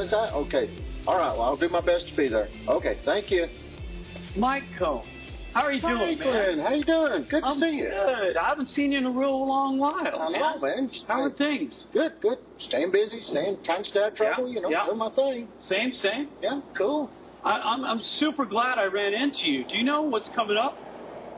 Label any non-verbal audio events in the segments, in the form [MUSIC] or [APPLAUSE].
Time is that? Okay. All right. Well, I'll do my best to be there. Okay. Thank you. Mike Cone. How are you doing, Franklin, man? how you doing? Good to I'm see you. good. I haven't seen you in a real long while, I man. know, man. How are things? Good, good. Staying busy, staying, trying to stay out of trouble. Yeah, You know, yeah. doing my thing. Same, same. Yeah, cool. I, I'm, I'm super glad I ran into you. Do you know what's coming up?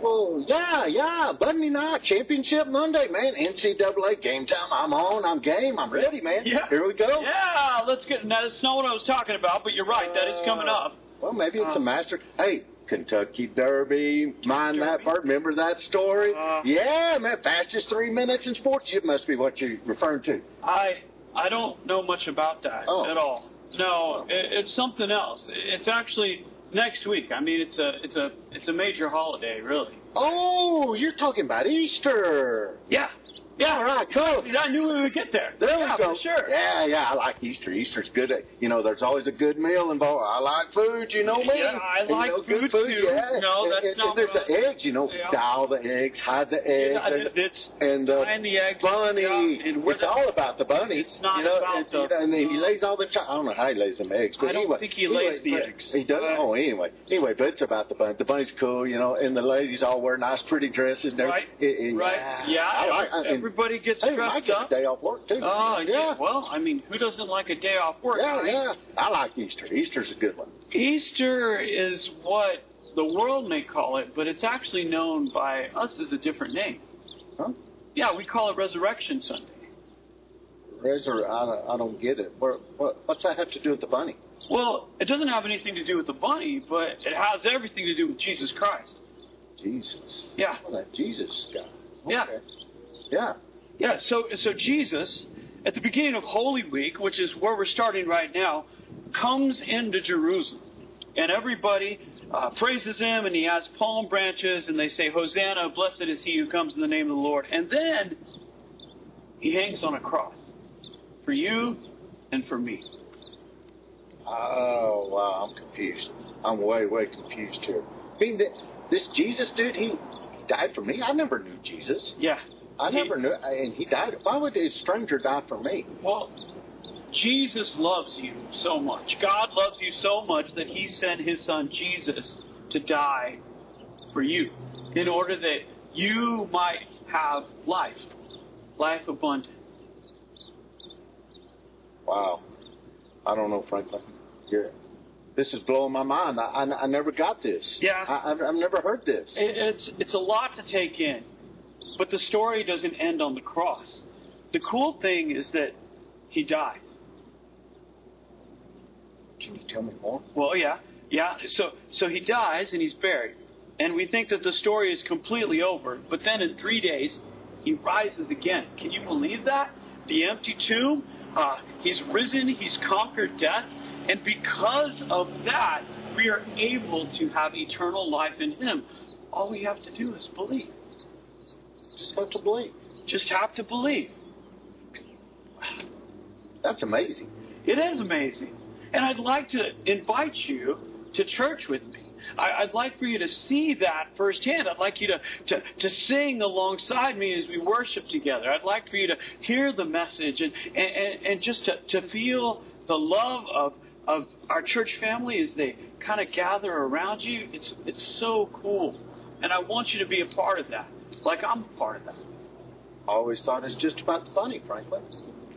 Well, yeah, yeah. Monday night, championship Monday, man. NCAA game time. I'm on. I'm game. I'm ready, man. Yeah. Here we go. Yeah, let's get. Now, that's not what I was talking about, but you're right. That is coming up. Well, maybe it's Uh, a master. Hey, Kentucky Derby. Mine That Bird. Remember that story? Uh, yeah, man. Fastest three minutes in sports. It must be what you're referring to. I I don't know much about that Oh. at all. No, it, it's something else. It's actually next week. I mean, it's a it's a it's a major holiday, really. Oh, you're talking about Easter. Yeah, yeah. All right, cool. I knew we would get there. There yeah, we go. For sure. Yeah, yeah, I like Easter. Easter's good. You know, there's always a good meal involved. I like food. You know me. Yeah, I And, you like know, good food, too. Yeah. No, that's and- not and There's the eggs. You know, Yeah. dial the eggs, hide the eggs, Yeah, and, it- it's and uh, the find the eggs, bunny. yeah, and it's the- all about the bunny. It's not you know, about the- you know, and then he uh, lays all the. Ch- I don't know how he lays them eggs, but I don't anyway, think he anyway, lays the eggs. He doesn't. But- Oh, anyway, anyway, but it's about the bunny. The bunny's cool, you know, and the ladies all wear nice, pretty dresses. And Right. everything. It- it- right. Yeah. I like. And, everybody gets Hey, dressed Mike gets up. a day off work too. Oh, yeah. yeah. Well, I mean, who doesn't like a day off work? Yeah, right? yeah. I like Easter. Easter's a good one. Easter is what the world may call it, but it's actually known by us as a different name. Huh? Yeah, we call it Resurrection Sunday. Resur- I, don't- I don't get it. What, what, what's that have to do with the bunny? Well, it doesn't have anything to do with the bunny, but it has everything to do with Jesus Christ. Jesus. Yeah. Oh, that Jesus guy. Okay. Yeah. Yeah, Yeah, so so Jesus, at the beginning of Holy Week, which is where we're starting right now, comes into Jerusalem, and everybody uh, praises him, and he has palm branches, and they say, "Hosanna! Blessed is he who comes in the name of the Lord." And then he hangs on a cross for you and for me. Oh, wow. I'm confused. I'm way, way confused here. I mean, this Jesus dude, he, he died for me. I never knew Jesus. Yeah. I He- never knew, and he died. Why would a stranger die for me? Well, Jesus loves you so much. God loves you so much that He sent His Son Jesus to die for you in order that you might have life, life abundant. Wow. I don't know, Franklin. You're, this is blowing my mind. I, I, I never got this. Yeah. I, I've, I've never heard this. It, it's it's a lot to take in, but the story doesn't end on the cross. The cool thing is that He died. Can you tell me more? Well, yeah, yeah. So, so he dies and he's buried, and we think that the story is completely over. But then in three days, he rises again. Can you believe that? The empty tomb. Uh, he's risen. He's conquered death, and because of that, we are able to have eternal life in Him. All we have to do is believe. Just have to believe. Just have to believe. That's amazing. It is amazing. And I'd like to invite you to church with me. I, I'd like for you to see that firsthand. I'd like you to, to, to sing alongside me as we worship together. I'd like for you to hear the message and, and, and just to, to feel the love of, of our church family as they kind of gather around you. It's, it's so cool. And I want you to be a part of that, like I'm a part of that. I always thought it's just about the bunny, Franklin.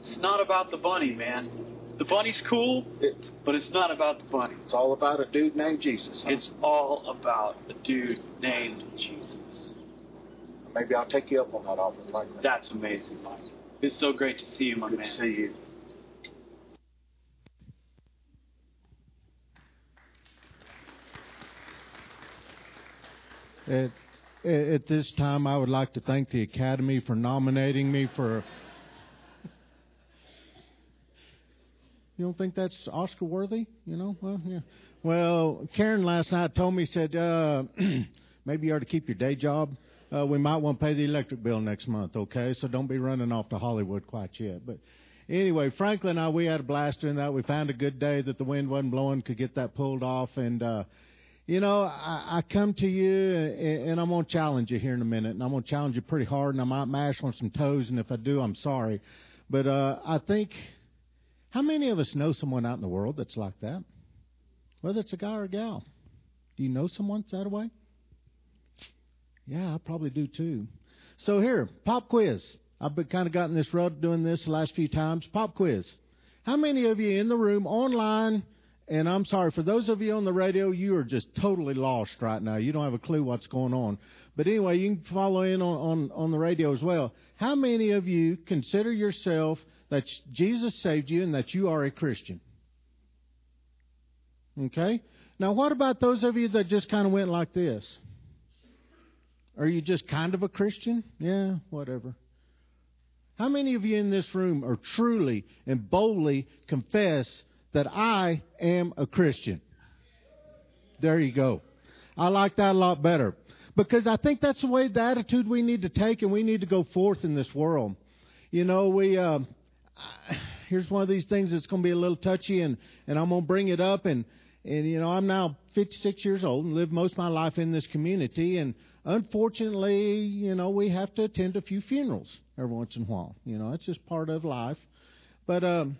It's not about the bunny, man. The bunny's cool, It, but it's not about the bunny. it's all about a dude named Jesus. huh? It's all about a dude named Jesus. Maybe I'll take you up on that offer, Franklin. That's amazing, Mike. It's so great to see you, my Good man. to see you. At, at this time, I would like to thank the Academy for nominating me for. You don't think that's Oscar worthy? You know, well, yeah. Well, Karen last night told me said uh, [CLEARS THROAT] maybe you ought to keep your day job. Uh, we might want to pay the electric bill next month, okay? So don't be running off to Hollywood quite yet. But anyway, Franklin and I, we had a blast doing that. We found a good day that the wind wasn't blowing, could get that pulled off, and uh, you know, I, I come to you and, and I'm going to challenge you here in a minute, and I'm going to challenge you pretty hard, and I might mash on some toes, and if I do, I'm sorry. But uh, I think How many of us know someone out in the world that's like that? Whether it's a guy or a gal. Do you know someone that's that way? Yeah, I probably do too. So here, pop quiz. I've been kind of gotten this road doing this the last few times. Pop quiz. How many of you in the room online? And I'm sorry for those of you on the radio, you are just totally lost right now. You don't have a clue what's going on. But anyway, you can follow in on, on, on the radio as well. How many of you consider yourself that Jesus saved you and that you are a Christian? Okay? Now, what about those of you that just kind of went like this? Are you just kind of a Christian? Yeah, whatever. How many of you in this room are truly and boldly confess that I am a Christian? There you go. I like that a lot better. Because I think that's the way, the attitude we need to take and we need to go forth in this world. You know, we, uh, [SIGHS] here's one of these things that's going to be a little touchy and, and I'm going to bring it up and, and you know, I'm now 56 years old and lived most of my life in this community and unfortunately, you know, we have to attend a few funerals every once in a while. You know, it's just part of life. But, um,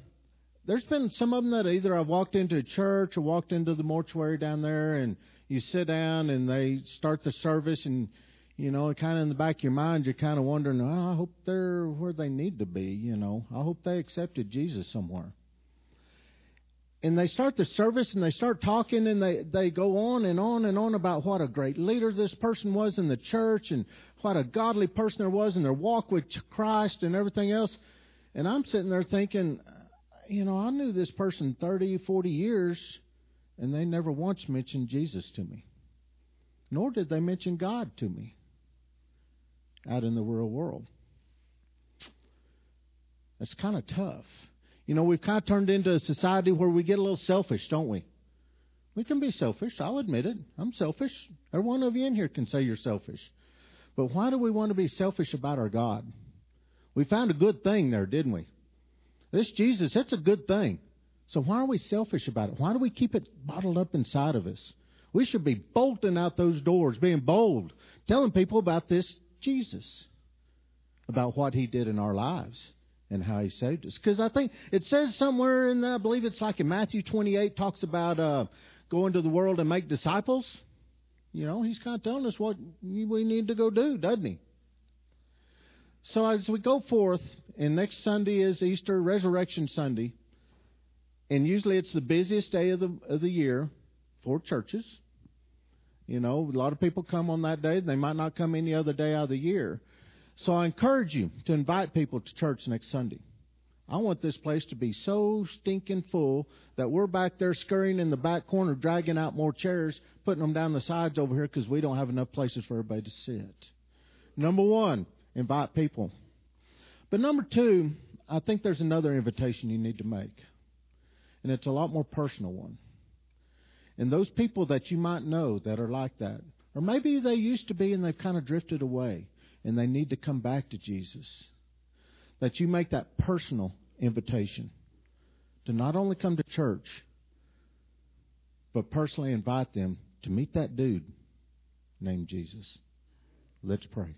there's been some of them that either I've walked into a church or walked into the mortuary down there and you sit down and they start the service and you know, kind of in the back of your mind, you're kind of wondering, oh, I hope they're where they need to be, you know. I hope they accepted Jesus somewhere. And they start the service and they start talking and they, they go on and on and on about what a great leader this person was in the church and what a godly person there was in their walk with Christ and everything else. And I'm sitting there thinking, you know, I knew this person 30, 40 years and they never once mentioned Jesus to me. Nor did they mention God to me out in the real world. That's kind of tough. You know, we've kind of turned into a society where we get a little selfish, don't we? We can be selfish. I'll admit it. I'm selfish. Every one of you in here can say you're selfish. But why do we want to be selfish about our God? We found a good thing there, didn't we? This Jesus, that's a good thing. So why are we selfish about it? Why do we keep it bottled up inside of us? We should be bolting out those doors, being bold, telling people about this Jesus, about what he did in our lives and how he saved us. Because I think it says somewhere in, I believe it's like in Matthew 28, talks about uh, going to the world and make disciples. You know, he's kind of telling us what we need to go do, doesn't he? So as we go forth, and next Sunday is Easter Resurrection Sunday, and usually it's the busiest day of the of the year for churches. You know, a lot of people come on that day. They might not come any other day out of the year. So I encourage you to invite people to church next Sunday. I want this place to be so stinking full that we're back there scurrying in the back corner, dragging out more chairs, putting them down the sides over here because we don't have enough places for everybody to sit. Number one, invite people. But number two, I think there's another invitation you need to make and it's a lot more personal one. And those people that you might know that are like that, or maybe they used to be and they've kind of drifted away and they need to come back to Jesus, that you make that personal invitation to not only come to church, but personally invite them to meet that dude named Jesus. Let's pray.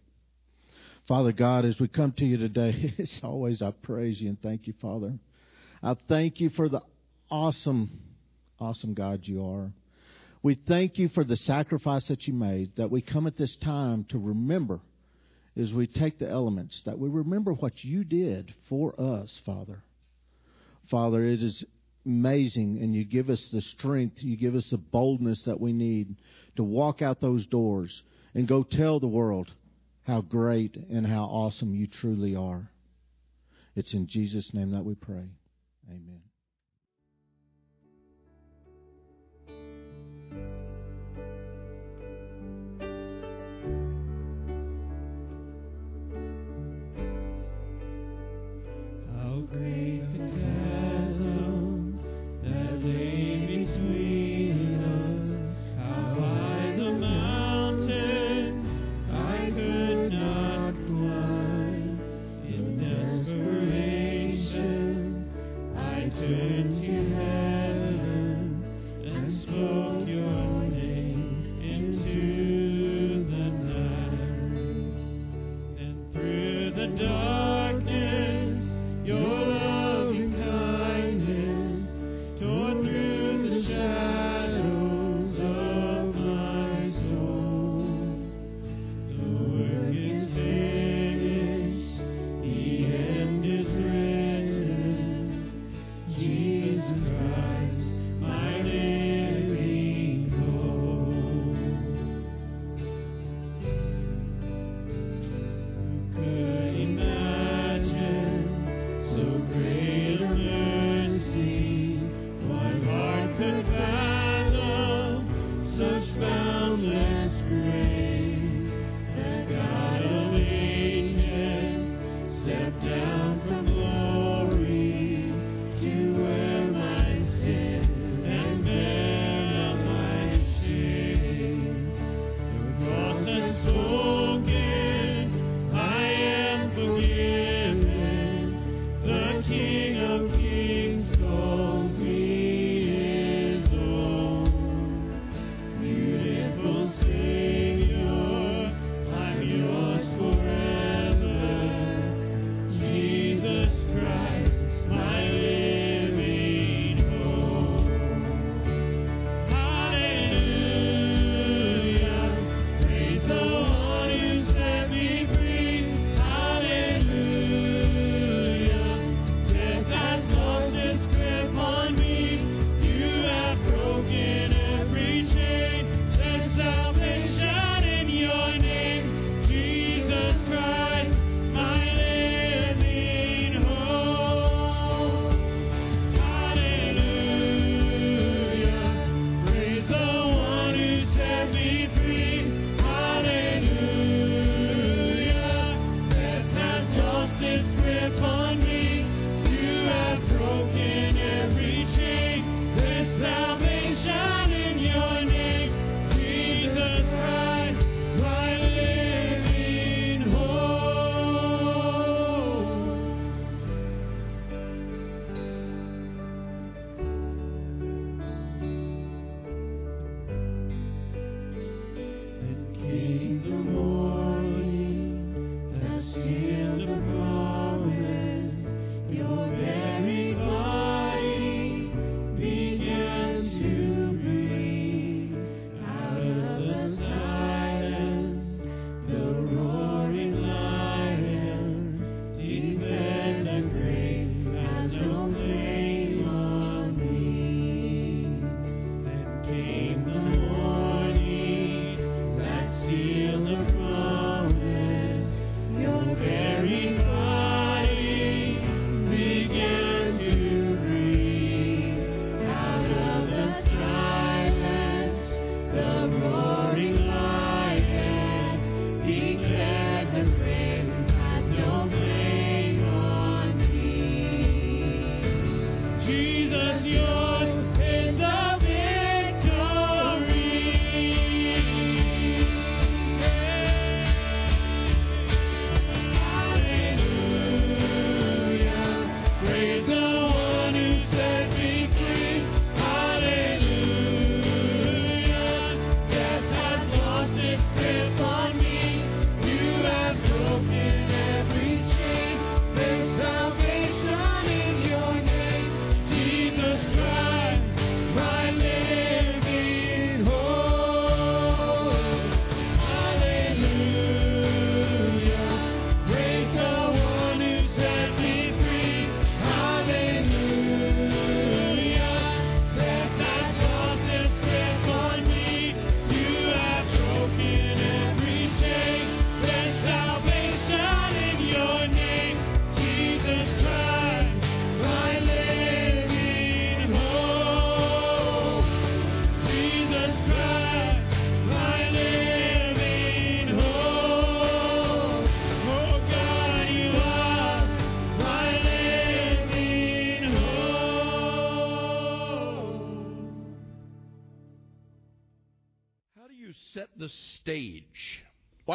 Father God, as we come to you today, [LAUGHS] as always, I praise you and thank you, Father. I thank you for the awesome, awesome God you are. We thank you for the sacrifice that you made, that we come at this time to remember as we take the elements, that we remember what you did for us, Father. Father, it is amazing, and you give us the strength, you give us the boldness that we need to walk out those doors and go tell the world how great and how awesome you truly are. It's in Jesus' name that we pray. Amen. How great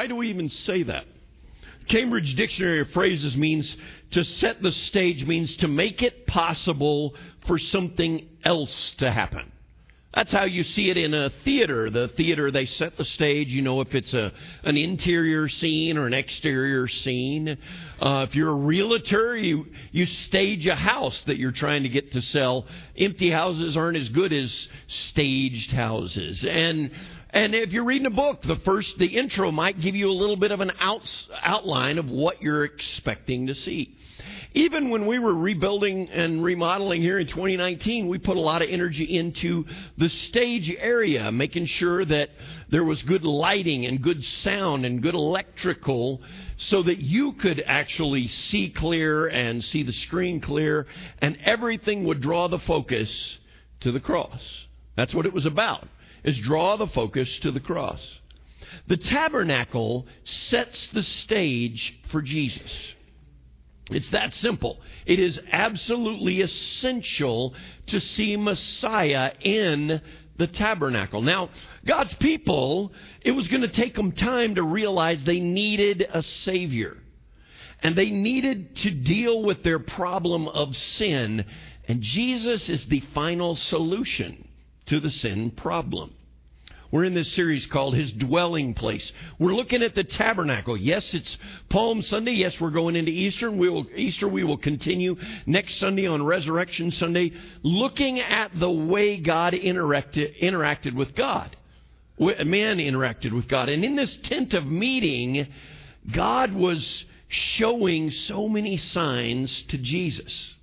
Why do we even say that? Cambridge Dictionary of Phrases means to set the stage, means to make it possible for something else to happen. That's how you see it in a theater. The theater, they set the stage, you know, if it's a, an interior scene or an exterior scene. Uh, if you're a realtor, you, you stage a house that you're trying to get to sell. Empty houses aren't as good as staged houses. And, and if you're reading a book, the first, the intro might give you a little bit of an outs, outline of what you're expecting to see. Even when we were rebuilding and remodeling here in 2019, we put a lot of energy into the stage area, making sure that there was good lighting and good sound and good electrical so that you could actually see clear and see the screen clear and everything would draw the focus to the cross. That's what it was about, is draw the focus to the cross. The tabernacle sets the stage for Jesus. It's that simple. It is absolutely essential to see Messiah in the tabernacle. Now, God's people, it was going to take them time to realize they needed a Savior. And they needed to deal with their problem of sin. And Jesus is the final solution to the sin problem. We're in this series called His Dwelling Place. We're looking at the tabernacle. Yes, it's Palm Sunday. Yes, we're going into Easter. We will, Easter, we will continue next Sunday on Resurrection Sunday, looking at the way God interacted, interacted with God. Man interacted with God. And in this tent of meeting, God was showing so many signs to Jesus.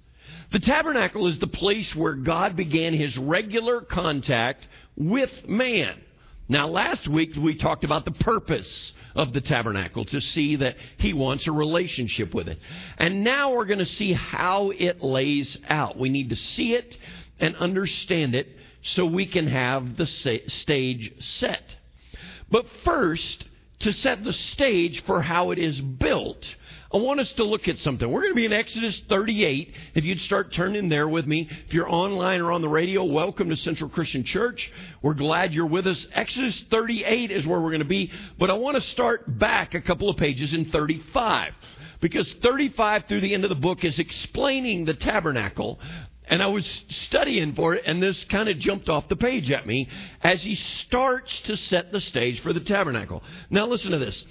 The tabernacle is the place where God began his regular contact with man. Now, last week we talked about the purpose of the tabernacle to see that he wants a relationship with it. And now we're going to see how it lays out. We need to see it and understand it so we can have the stage set. But first, to set the stage for how it is built, I want us to look at something. We're going to be in Exodus 38. If you'd start turning there with me. If you're online or on the radio, welcome to Central Christian Church. We're glad you're with us. Exodus 38 is where we're going to be, but I want to start back a couple of pages in 35 because 35 through the end of the book is explaining the tabernacle. And I was studying for it, and this kind of jumped off the page at me as he starts to set the stage for the tabernacle. Now, listen to this.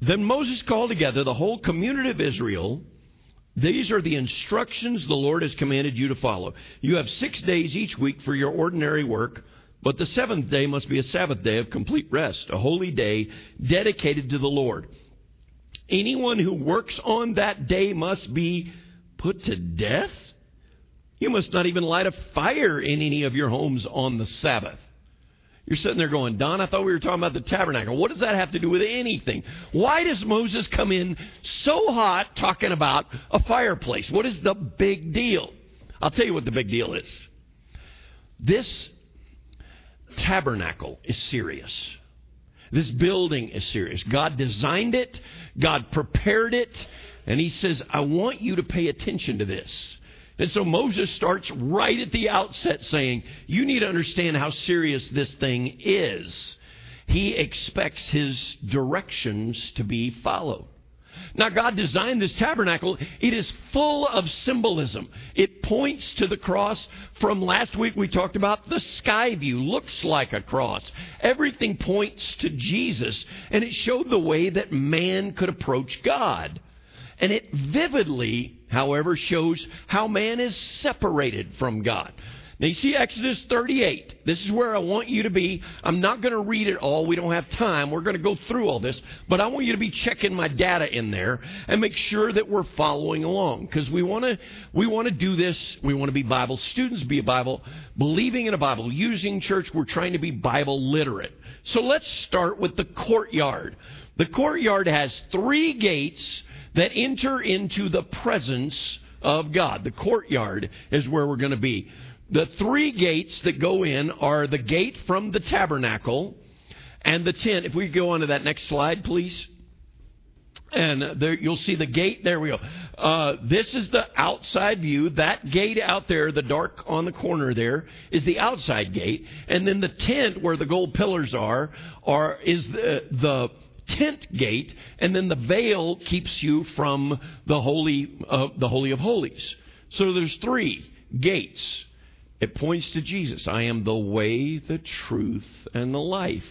Then Moses called together the whole community of Israel. These are the instructions the Lord has commanded you to follow. You have six days each week for your ordinary work, but the seventh day must be a Sabbath day of complete rest, a holy day dedicated to the Lord. Anyone who works on that day must be put to death. You must not even light a fire in any of your homes on the Sabbath. You're sitting there going, Don, I thought we were talking about the tabernacle. What does that have to do with anything? Why does Moses come in so hot talking about a fireplace? What is the big deal? I'll tell you what the big deal is. This tabernacle is serious. This building is serious. God designed it, God prepared it, and He says, I want you to pay attention to this. And so Moses starts right at the outset saying, You need to understand how serious this thing is. He expects his directions to be followed. Now, God designed this tabernacle. It is full of symbolism. It points to the cross. From last week, we talked about the sky view. Looks like a cross. Everything points to Jesus, and it showed the way that man could approach God. And it vividly, however, shows how man is separated from God. Now, you see Exodus 38. This is where I want you to be. I'm not going to read it all. We don't have time. We're going to go through all this. But I want you to be checking my data in there and make sure that we're following along because we want to we want to do this. We want to be Bible students, be a Bible, believing in a Bible, using church. We're trying to be Bible literate. So let's start with the courtyard. The courtyard has three gates that enter into the presence of God. The courtyard is where we're going to be. The three gates that go in are the gate from the tabernacle and the tent. If we go on to that next slide, please. And there, you'll see the gate. There we go. Uh, this is the outside view. That gate out there, the dark on the corner there, is the outside gate. And then the tent where the gold pillars are, are is the, the tent gate. And then the veil keeps you from the holy, uh, the holy of holies. So there's three gates. It points to Jesus. I am the way, the truth, and the life.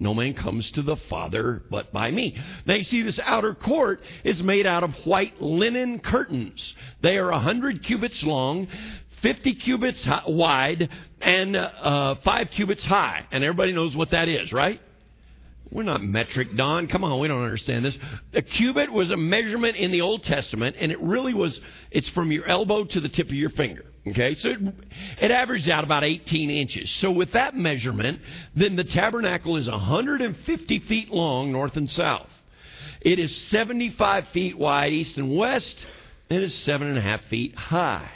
No man comes to the Father but by me. Now you see, this outer court is made out of white linen curtains. They are a hundred cubits long, 50 cubits wide, and uh, five cubits high. And everybody knows what that is, right? We're not metric, Don. Come on, we don't understand this. A cubit was a measurement in the Old Testament, and it really was, it's from your elbow to the tip of your finger. Okay, so it, it averaged out about 18 inches. So with that measurement, then the tabernacle is 150 feet long, north and south. It is 75 feet wide, east and west, and is seven and a half feet high.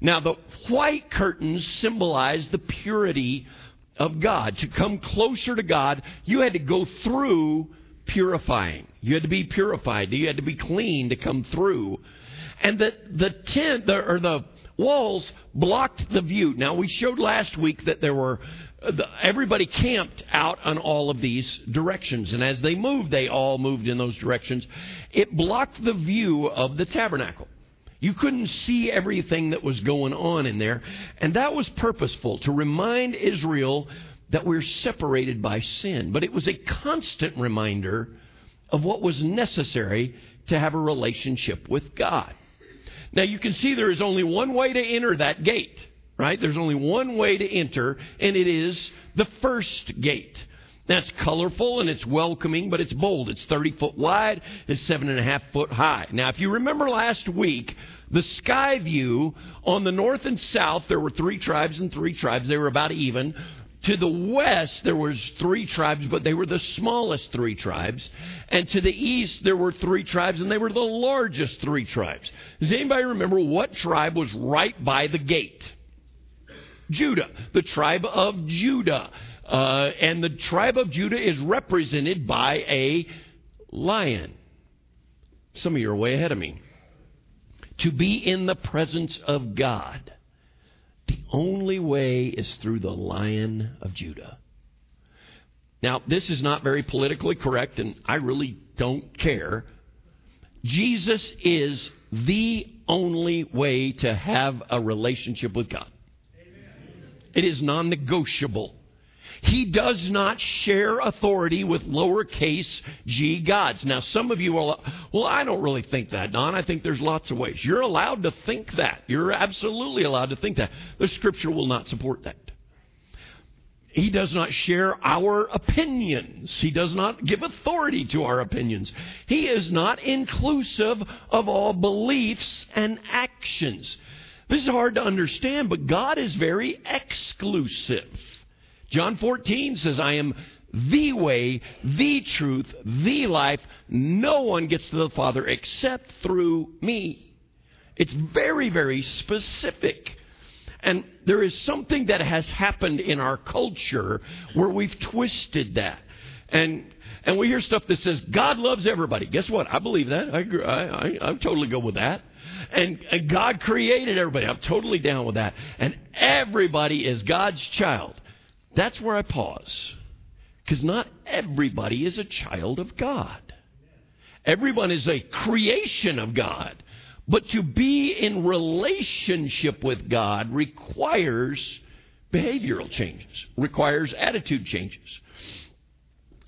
Now, the white curtains symbolize the purity of God. To come closer to God, you had to go through purifying. You had to be purified. You had to be clean to come through. And the, the tent, the, or the walls blocked the view. Now, we showed last week that there were, uh, everybody camped out on all of these directions. And as they moved, they all moved in those directions. It blocked the view of the tabernacle. You couldn't see everything that was going on in there. And that was purposeful to remind Israel that we're separated by sin. But it was a constant reminder of what was necessary to have a relationship with God. Now you can see there is only one way to enter that gate, right? There's only one way to enter, and it is the first gate. That's colorful and it's welcoming, but it's bold. It's 30 foot wide, it's seven and a half foot high. Now, if you remember last week, the sky view on the north and south, there were three tribes and three tribes. They were about even. To the west, there was three tribes, but they were the smallest three tribes. And to the east, there were three tribes, and they were the largest three tribes. Does anybody remember what tribe was right by the gate? Judah, the tribe of Judah. Uh, and the tribe of Judah is represented by a lion. Some of you are way ahead of me. To be in the presence of God the only way is through the Lion of Judah. Now, this is not very politically correct, and I really don't care. Jesus is the only way to have a relationship with God. Amen. It is non negotiable. He does not share authority with lowercase g gods. Now, some of you are, well, I don't really think that, Don. I think there's lots of ways. You're allowed to think that. You're absolutely allowed to think that. The scripture will not support that. He does not share our opinions. He does not give authority to our opinions. He is not inclusive of all beliefs and actions. This is hard to understand, but God is very exclusive. John 14 says, I am the way, the truth, the life. No one gets to the Father except through me. It's very, very specific. And there is something that has happened in our culture where we've twisted that. And and we hear stuff that says God loves everybody. Guess what? I believe that. I. I, I, I'm totally good with that. And, and God created everybody. I'm totally down with that. And everybody is God's child. That's where I pause. Because not everybody is a child of God. Everyone is a creation of God. But to be in relationship with God requires behavioral changes, requires attitude changes.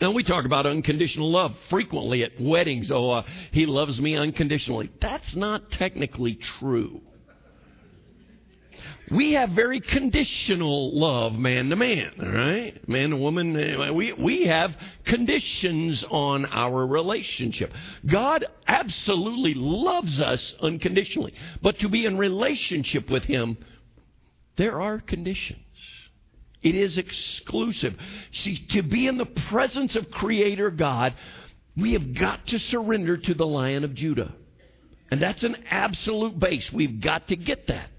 Now, we talk about unconditional love frequently at weddings. Oh, uh, he loves me unconditionally. That's not technically true. We have very conditional love, man to man, all right? Man to woman. Eh, we, we have conditions on our relationship. God absolutely loves us unconditionally. But to be in relationship with Him, there are conditions. It is exclusive. See, to be in the presence of Creator God, we have got to surrender to the Lion of Judah. And that's an absolute base. We've got to get that.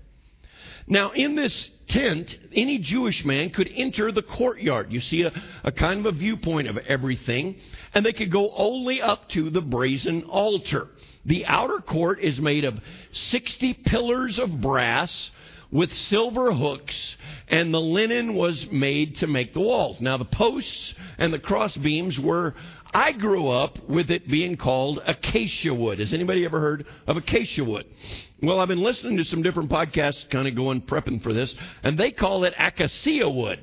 Now, in this tent, any Jewish man could enter the courtyard. You see a, a kind of a viewpoint of everything, and they could go only up to the brazen altar. The outer court is made of 60 pillars of brass with silver hooks, and the linen was made to make the walls. Now, the posts and the cross beams were, I grew up with it being called acacia wood. Has anybody ever heard of acacia wood? Well, I've been listening to some different podcasts, kind of going prepping for this, and they call it acacia wood.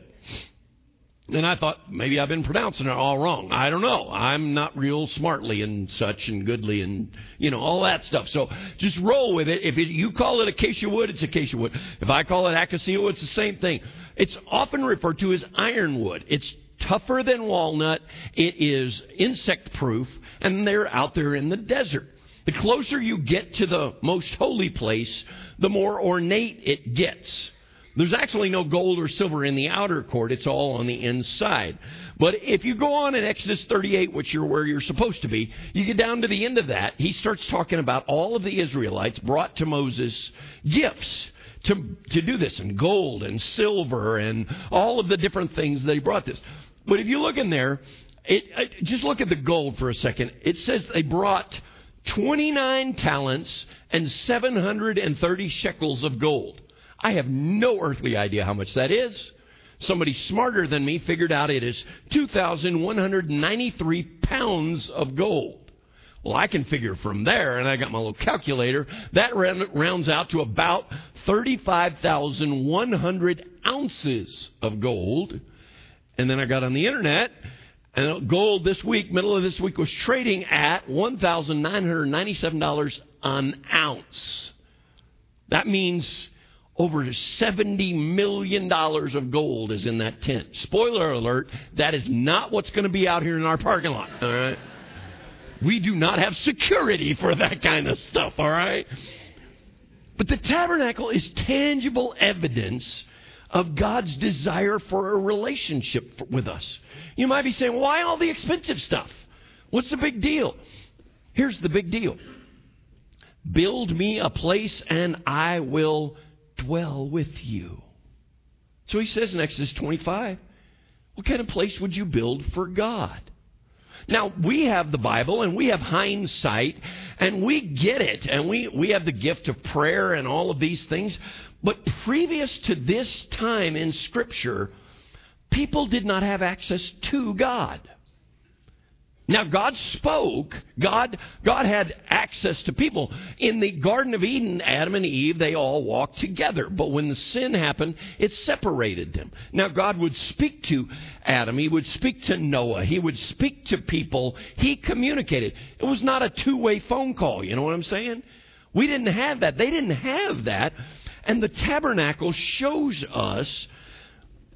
And I thought maybe I've been pronouncing it all wrong. I don't know. I'm not real smartly and such and goodly and you know all that stuff. So just roll with it. If it, you call it acacia wood, it's acacia wood. If I call it acacia wood, it's the same thing. It's often referred to as ironwood. It's tougher than walnut. It is insect proof, and they're out there in the desert. The closer you get to the most holy place, the more ornate it gets. There's actually no gold or silver in the outer court. It's all on the inside. But if you go on in Exodus 38, which you're where you're supposed to be, you get down to the end of that. He starts talking about all of the Israelites brought to Moses gifts to, to do this, and gold and silver and all of the different things that he brought this. But if you look in there, it, it, just look at the gold for a second. It says they brought 29 talents and 730 shekels of gold. I have no earthly idea how much that is. Somebody smarter than me figured out it is 2,193 pounds of gold. Well, I can figure from there, and I got my little calculator. That rounds out to about 35,100 ounces of gold. And then I got on the internet, and gold this week, middle of this week, was trading at $1,997 an ounce. That means over $70 million of gold is in that tent. Spoiler alert, that is not what's going to be out here in our parking lot. All right? We do not have security for that kind of stuff, all right? But the tabernacle is tangible evidence of God's desire for a relationship with us. You might be saying, why all the expensive stuff? What's the big deal? Here's the big deal Build me a place and I will dwell with you. So he says in Exodus 25, what kind of place would you build for God? Now, we have the Bible and we have hindsight and we get it and we, we have the gift of prayer and all of these things. But previous to this time in Scripture, people did not have access to God. Now God spoke. God God had access to people. In the Garden of Eden, Adam and Eve, they all walked together. But when the sin happened, it separated them. Now God would speak to Adam, he would speak to Noah, he would speak to people. He communicated. It was not a two-way phone call, you know what I'm saying? We didn't have that. They didn't have that. And the tabernacle shows us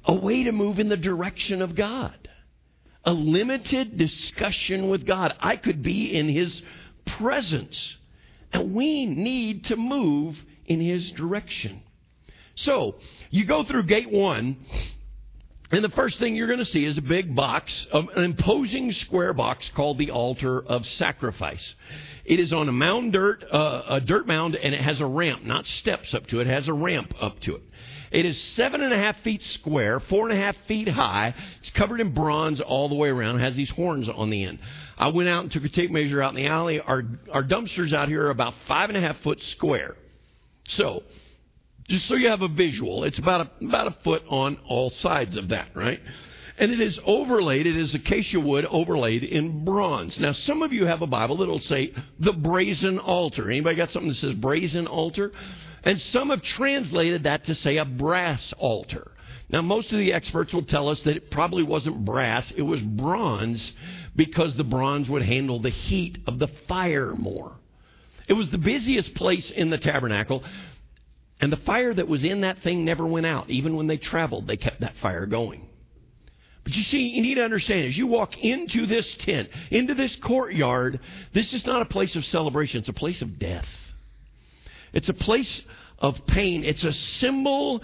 a way to move in the direction of God a limited discussion with God. I could be in His presence. And we need to move in His direction. So, you go through gate one, and the first thing you're going to see is a big box, an imposing square box called the altar of sacrifice. It is on a mound dirt, uh, a dirt mound, and it has a ramp, not steps up to it. It has a ramp up to it. It is seven and a half feet square, four and a half feet high. It's covered in bronze all the way around. It has these horns on the end. I went out and took a tape measure out in the alley. Our, our dumpsters out here are about five and a half foot square. So, just so you have a visual, it's about a, about a foot on all sides of that, right? And it is overlaid, it is acacia wood overlaid in bronze. Now, some of you have a Bible that'll say the brazen altar. Anybody got something that says brazen altar? And some have translated that to say a brass altar. Now, most of the experts will tell us that it probably wasn't brass, it was bronze because the bronze would handle the heat of the fire more. It was the busiest place in the tabernacle, and the fire that was in that thing never went out. Even when they traveled, they kept that fire going. But you see, you need to understand as you walk into this tent, into this courtyard, this is not a place of celebration, it's a place of death. It's a place of pain. It's a symbol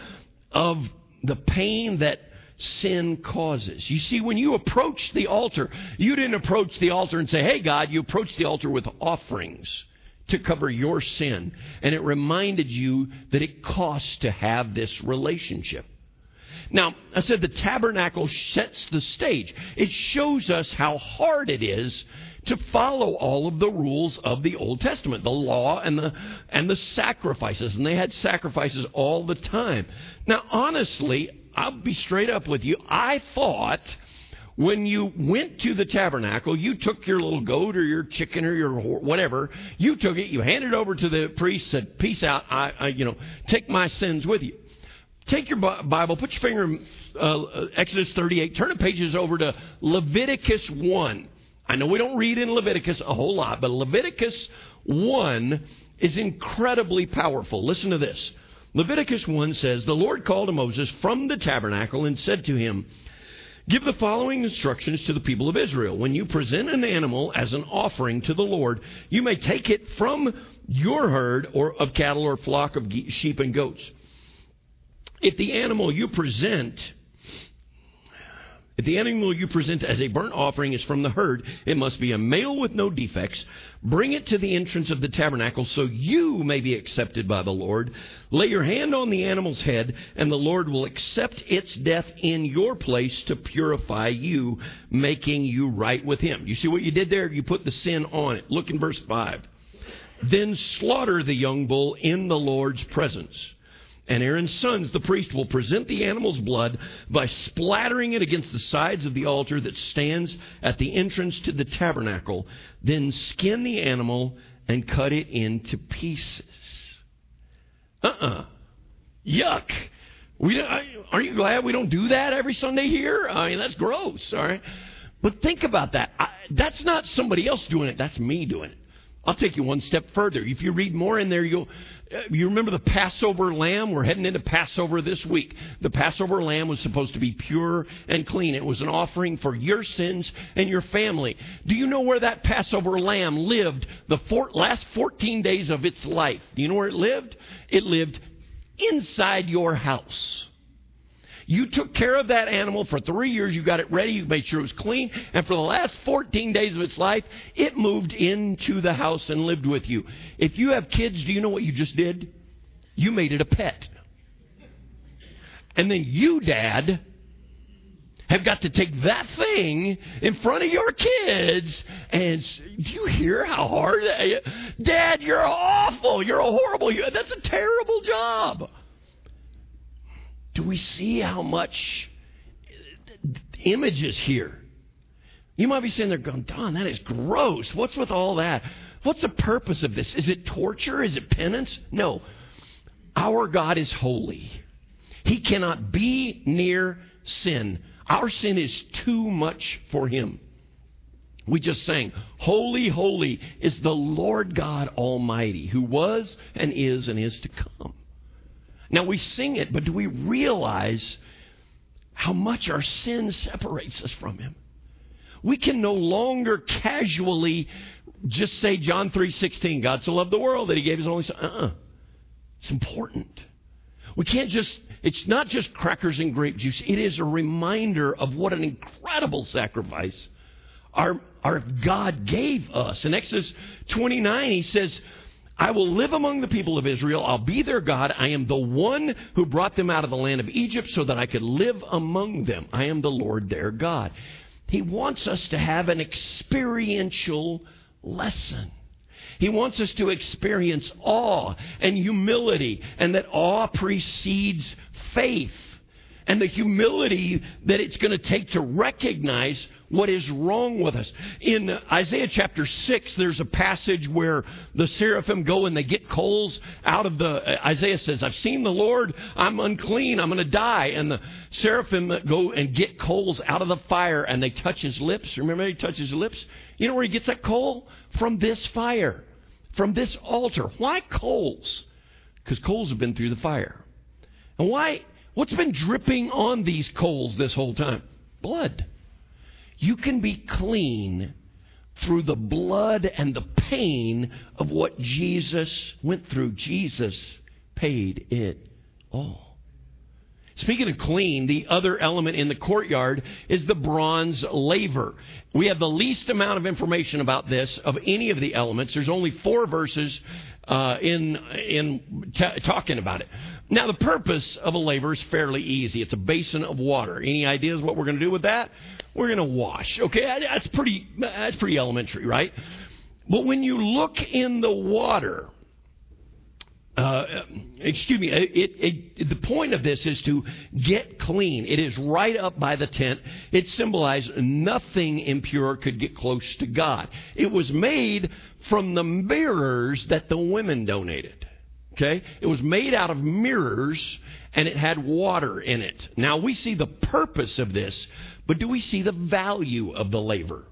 of the pain that sin causes. You see, when you approach the altar, you didn't approach the altar and say, Hey, God, you approached the altar with offerings to cover your sin. And it reminded you that it costs to have this relationship. Now, I said the tabernacle sets the stage. It shows us how hard it is to follow all of the rules of the Old Testament, the law and the and the sacrifices, and they had sacrifices all the time. Now, honestly, I'll be straight up with you. I thought when you went to the tabernacle, you took your little goat or your chicken or your whatever, you took it, you handed it over to the priest, said, "Peace out, I, I you know, take my sins with you." Take your Bible, put your finger in uh, Exodus 38, turn the pages over to Leviticus 1. I know we don't read in Leviticus a whole lot, but Leviticus 1 is incredibly powerful. Listen to this. Leviticus 1 says, The Lord called to Moses from the tabernacle and said to him, Give the following instructions to the people of Israel. When you present an animal as an offering to the Lord, you may take it from your herd or of cattle or flock of sheep and goats. If the animal you present if the animal you present as a burnt offering is from the herd, it must be a male with no defects. Bring it to the entrance of the tabernacle so you may be accepted by the Lord. Lay your hand on the animal's head, and the Lord will accept its death in your place to purify you, making you right with Him. You see what you did there? You put the sin on it. Look in verse 5. Then slaughter the young bull in the Lord's presence and Aaron's sons, the priest, will present the animal's blood by splattering it against the sides of the altar that stands at the entrance to the tabernacle. Then skin the animal and cut it into pieces. Uh uh-uh. uh Yuck. We aren't you glad we don't do that every Sunday here? I mean, that's gross, all right? But think about that. I, that's not somebody else doing it, that's me doing it. I'll take you one step further. If you read more in there, you'll uh, you remember the Passover lamb? We're heading into Passover this week. The Passover lamb was supposed to be pure and clean. It was an offering for your sins and your family. Do you know where that Passover lamb lived the four, last 14 days of its life? Do you know where it lived? It lived inside your house. You took care of that animal for three years. You got it ready. You made sure it was clean. And for the last 14 days of its life, it moved into the house and lived with you. If you have kids, do you know what you just did? You made it a pet. And then you, Dad, have got to take that thing in front of your kids and do you hear how hard dad you're awful you're a horrible that's a terrible job do we see how much images here? You might be sitting there going, Don, that is gross. What's with all that? What's the purpose of this? Is it torture? Is it penance? No. Our God is holy. He cannot be near sin. Our sin is too much for him. We just sang, Holy, holy is the Lord God Almighty, who was and is and is to come. Now we sing it, but do we realize how much our sin separates us from Him? We can no longer casually just say John 3:16, God so loved the world that he gave his only son. Uh-uh. It's important. We can't just it's not just crackers and grape juice. It is a reminder of what an incredible sacrifice our our God gave us. In Exodus 29 he says I will live among the people of Israel. I'll be their God. I am the one who brought them out of the land of Egypt so that I could live among them. I am the Lord their God. He wants us to have an experiential lesson. He wants us to experience awe and humility, and that awe precedes faith and the humility that it's going to take to recognize what is wrong with us. In Isaiah chapter 6, there's a passage where the seraphim go and they get coals out of the. Uh, Isaiah says, I've seen the Lord, I'm unclean, I'm going to die. And the seraphim go and get coals out of the fire and they touch his lips. Remember, he touches his lips? You know where he gets that coal? From this fire, from this altar. Why coals? Because coals have been through the fire. And why? What's been dripping on these coals this whole time? Blood. You can be clean through the blood and the pain of what Jesus went through. Jesus paid it all. Speaking of clean, the other element in the courtyard is the bronze laver. We have the least amount of information about this of any of the elements. There's only four verses uh, in in t- talking about it. Now, the purpose of a laver is fairly easy. It's a basin of water. Any ideas what we're going to do with that? We're going to wash. Okay, that's pretty that's pretty elementary, right? But when you look in the water, uh, excuse me, it, it, the point of this is to get clean. It is right up by the tent. It symbolized nothing impure could get close to God. It was made from the mirrors that the women donated. Okay? It was made out of mirrors and it had water in it. Now we see the purpose of this, but do we see the value of the laver?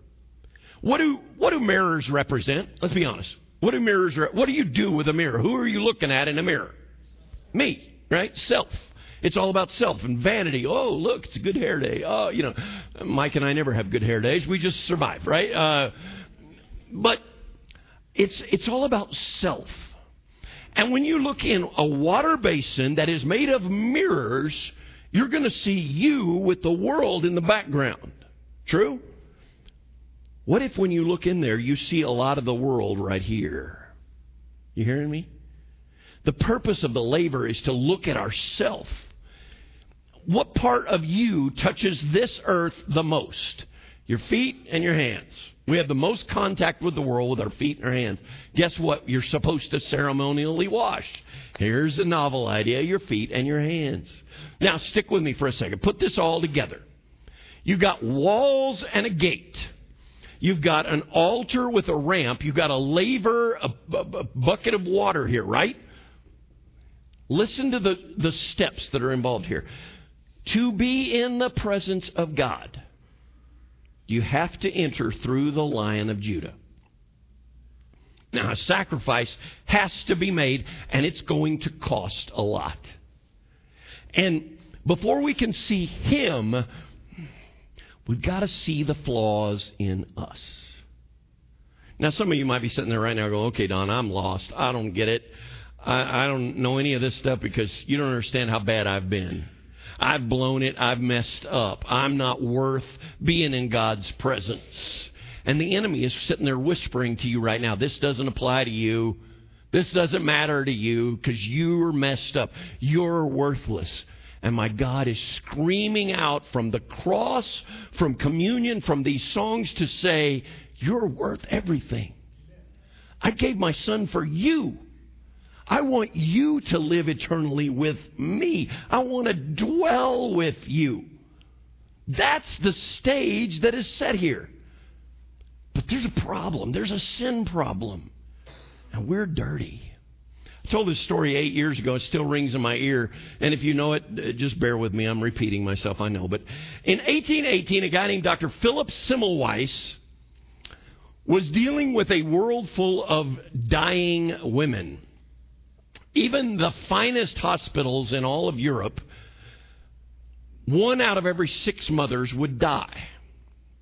What do, what do mirrors represent? Let's be honest. What do mirrors? What do you do with a mirror? Who are you looking at in a mirror? Me, right? Self. It's all about self and vanity. Oh, look, it's a good hair day. Oh, you know, Mike and I never have good hair days. We just survive, right? Uh, but it's it's all about self. And when you look in a water basin that is made of mirrors, you're going to see you with the world in the background. True? What if when you look in there, you see a lot of the world right here? You hearing me? The purpose of the laver is to look at ourself. What part of you touches this earth the most? Your feet and your hands. We have the most contact with the world with our feet and our hands. Guess what? You're supposed to ceremonially wash. Here's a novel idea your feet and your hands. Now, stick with me for a second. Put this all together. You've got walls and a gate. You've got an altar with a ramp. You've got a laver, a, a, a bucket of water here, right? Listen to the, the steps that are involved here. To be in the presence of God, you have to enter through the Lion of Judah. Now, a sacrifice has to be made, and it's going to cost a lot. And before we can see Him, We've got to see the flaws in us. Now, some of you might be sitting there right now going, okay, Don, I'm lost. I don't get it. I, I don't know any of this stuff because you don't understand how bad I've been. I've blown it. I've messed up. I'm not worth being in God's presence. And the enemy is sitting there whispering to you right now, this doesn't apply to you. This doesn't matter to you because you're messed up. You're worthless. And my God is screaming out from the cross, from communion, from these songs to say, You're worth everything. I gave my son for you. I want you to live eternally with me. I want to dwell with you. That's the stage that is set here. But there's a problem. There's a sin problem. And we're dirty. I told this story eight years ago. It still rings in my ear. And if you know it, uh, just bear with me. I'm repeating myself, I know. But in 1818, a guy named Dr. Philip Semmelweis was dealing with a world full of dying women. Even the finest hospitals in all of Europe, one out of every six mothers would die.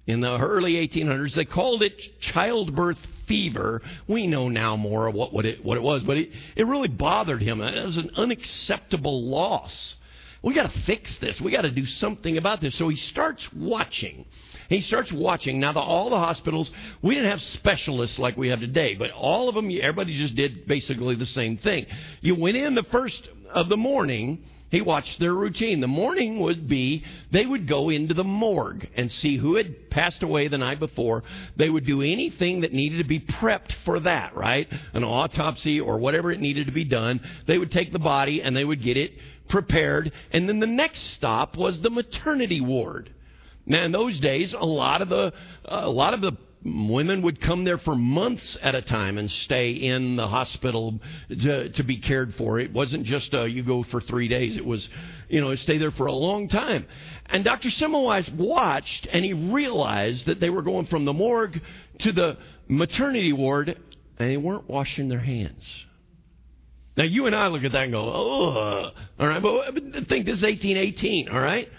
In the early 1800s, they called it childbirth fever. We know now more of what, what, it, what it was, but it, it really bothered him. It was an unacceptable loss. We got to fix this. We got to do something about this. So he starts watching. He starts watching. Now, the, all the hospitals, we didn't have specialists like we have today, but all of them, everybody just did basically the same thing. You went in the first of the morning he watched their routine. The morning would be they would go into the morgue and see who had passed away the night before. They would do anything that needed to be prepped for that, right? An autopsy or whatever it needed to be done. They would take the body and they would get it prepared. And then the next stop was the maternity ward. Now, in those days, a lot of the a lot of the women would come there for months at a time and stay in the hospital to, to be cared for. It wasn't just uh, you go for three days. It was, you know, stay there for a long time. And Dr. Semmelweis watched and he realized that they were going from the morgue to the maternity ward and they weren't washing their hands. Now you and I look at that and go, oh, all right, but think this is 1818, all right?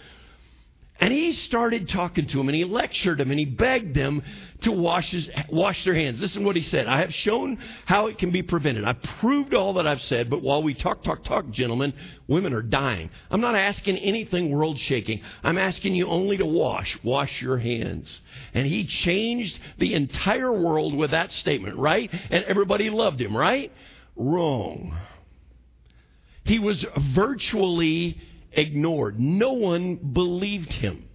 And he started talking to him and he lectured him and he begged them to wash, his, wash their hands. Listen what he said. I have shown how it can be prevented. I've proved all that I've said, but while we talk, talk, talk, gentlemen, women are dying. I'm not asking anything world shaking. I'm asking you only to wash. Wash your hands. And he changed the entire world with that statement, right? And everybody loved him, right? Wrong. He was virtually ignored. No one believed him.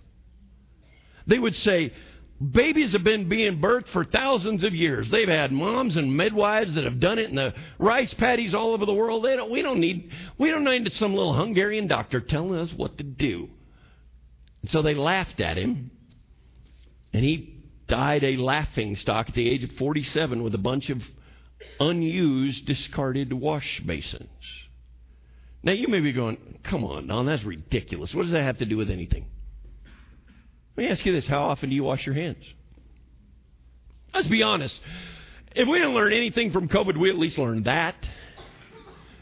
They would say, Babies have been being birthed for thousands of years. They've had moms and midwives that have done it in the rice paddies all over the world. They don't, we don't need we don't need some little Hungarian doctor telling us what to do. And so they laughed at him, and he died a laughing stock at the age of 47 with a bunch of unused, discarded wash basins. Now, you may be going, come on, Don, that's ridiculous. What does that have to do with anything? Let me ask you this how often do you wash your hands? Let's be honest. If we didn't learn anything from COVID, we at least learned that.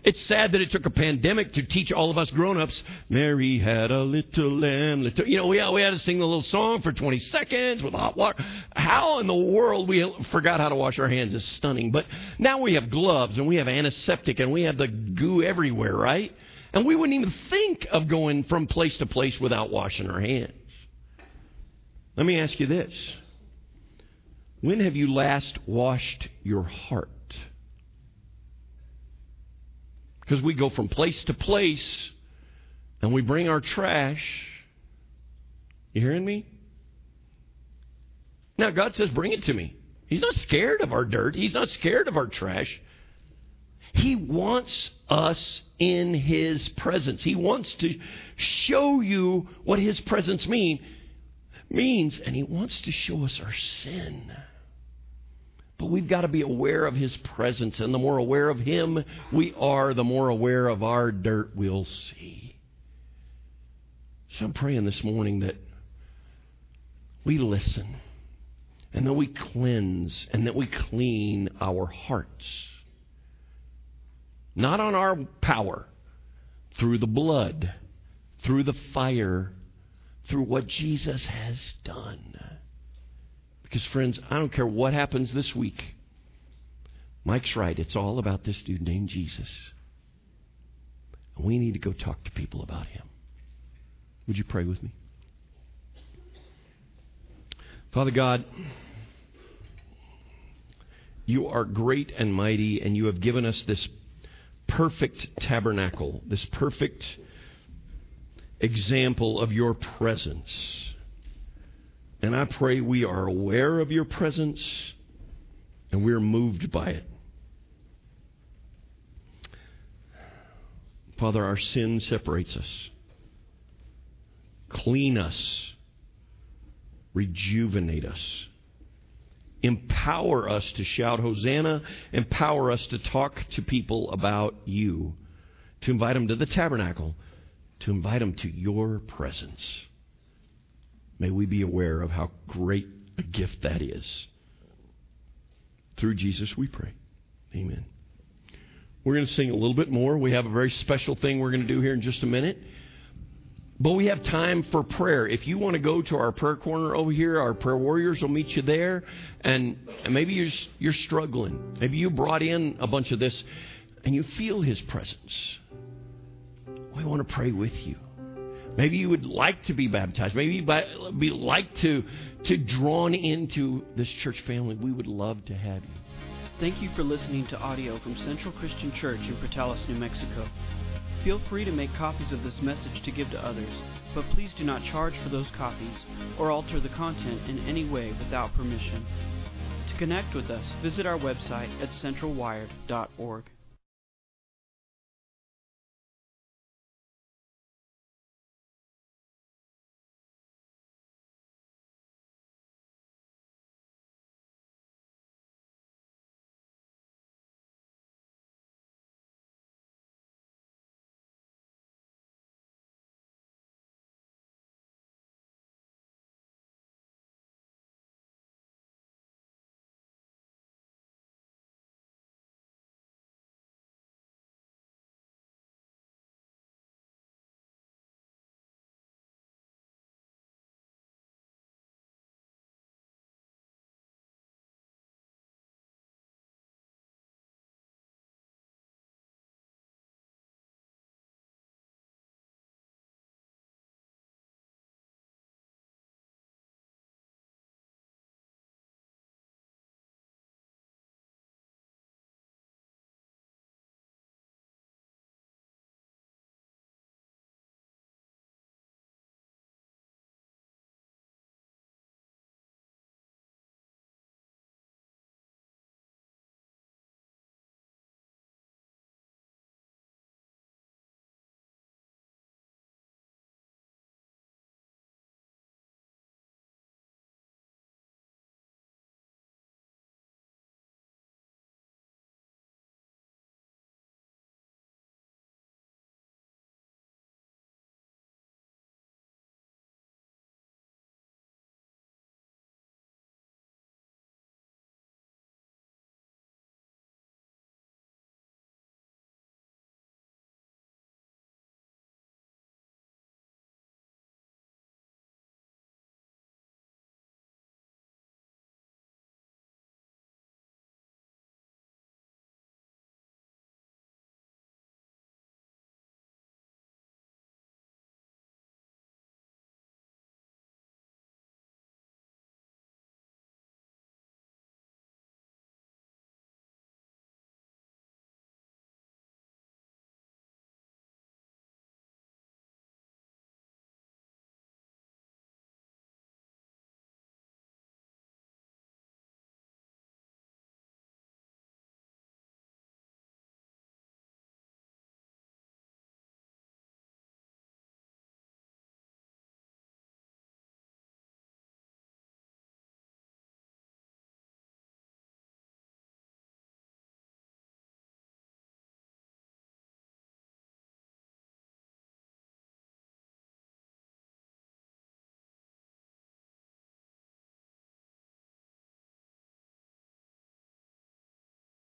It's sad that it took a pandemic to teach all of us grown-ups, Mary had a little lamb. Little, you know, we, we had to sing the little song for 20 seconds with hot water. How in the world we forgot how to wash our hands is stunning. But now we have gloves and we have antiseptic and we have the goo everywhere, right? And we wouldn't even think of going from place to place without washing our hands. Let me ask you this. When have you last washed your heart? Because we go from place to place and we bring our trash. You hearing me? Now, God says, bring it to me. He's not scared of our dirt, He's not scared of our trash. He wants us in His presence. He wants to show you what His presence mean, means, and He wants to show us our sin. But we've got to be aware of His presence. And the more aware of Him we are, the more aware of our dirt we'll see. So I'm praying this morning that we listen and that we cleanse and that we clean our hearts. Not on our power, through the blood, through the fire, through what Jesus has done. Because, friends, I don't care what happens this week. Mike's right. It's all about this dude named Jesus. And we need to go talk to people about him. Would you pray with me? Father God, you are great and mighty, and you have given us this perfect tabernacle, this perfect example of your presence. And I pray we are aware of your presence and we're moved by it. Father, our sin separates us. Clean us. Rejuvenate us. Empower us to shout Hosanna. Empower us to talk to people about you. To invite them to the tabernacle. To invite them to your presence. May we be aware of how great a gift that is. Through Jesus we pray. Amen. We're going to sing a little bit more. We have a very special thing we're going to do here in just a minute. But we have time for prayer. If you want to go to our prayer corner over here, our prayer warriors will meet you there. And, maybe you're, you're struggling. Maybe you brought in a bunch of this and you feel His presence. We want to pray with you. Maybe you would like to be baptized. Maybe you'd be like to, to drawn into this church family. We would love to have you. Thank you for listening to audio from Central Christian Church in Portales, New Mexico. Feel free to make copies of this message to give to others, but please do not charge for those copies or alter the content in any way without permission. To connect with us, visit our website at centralwired.org.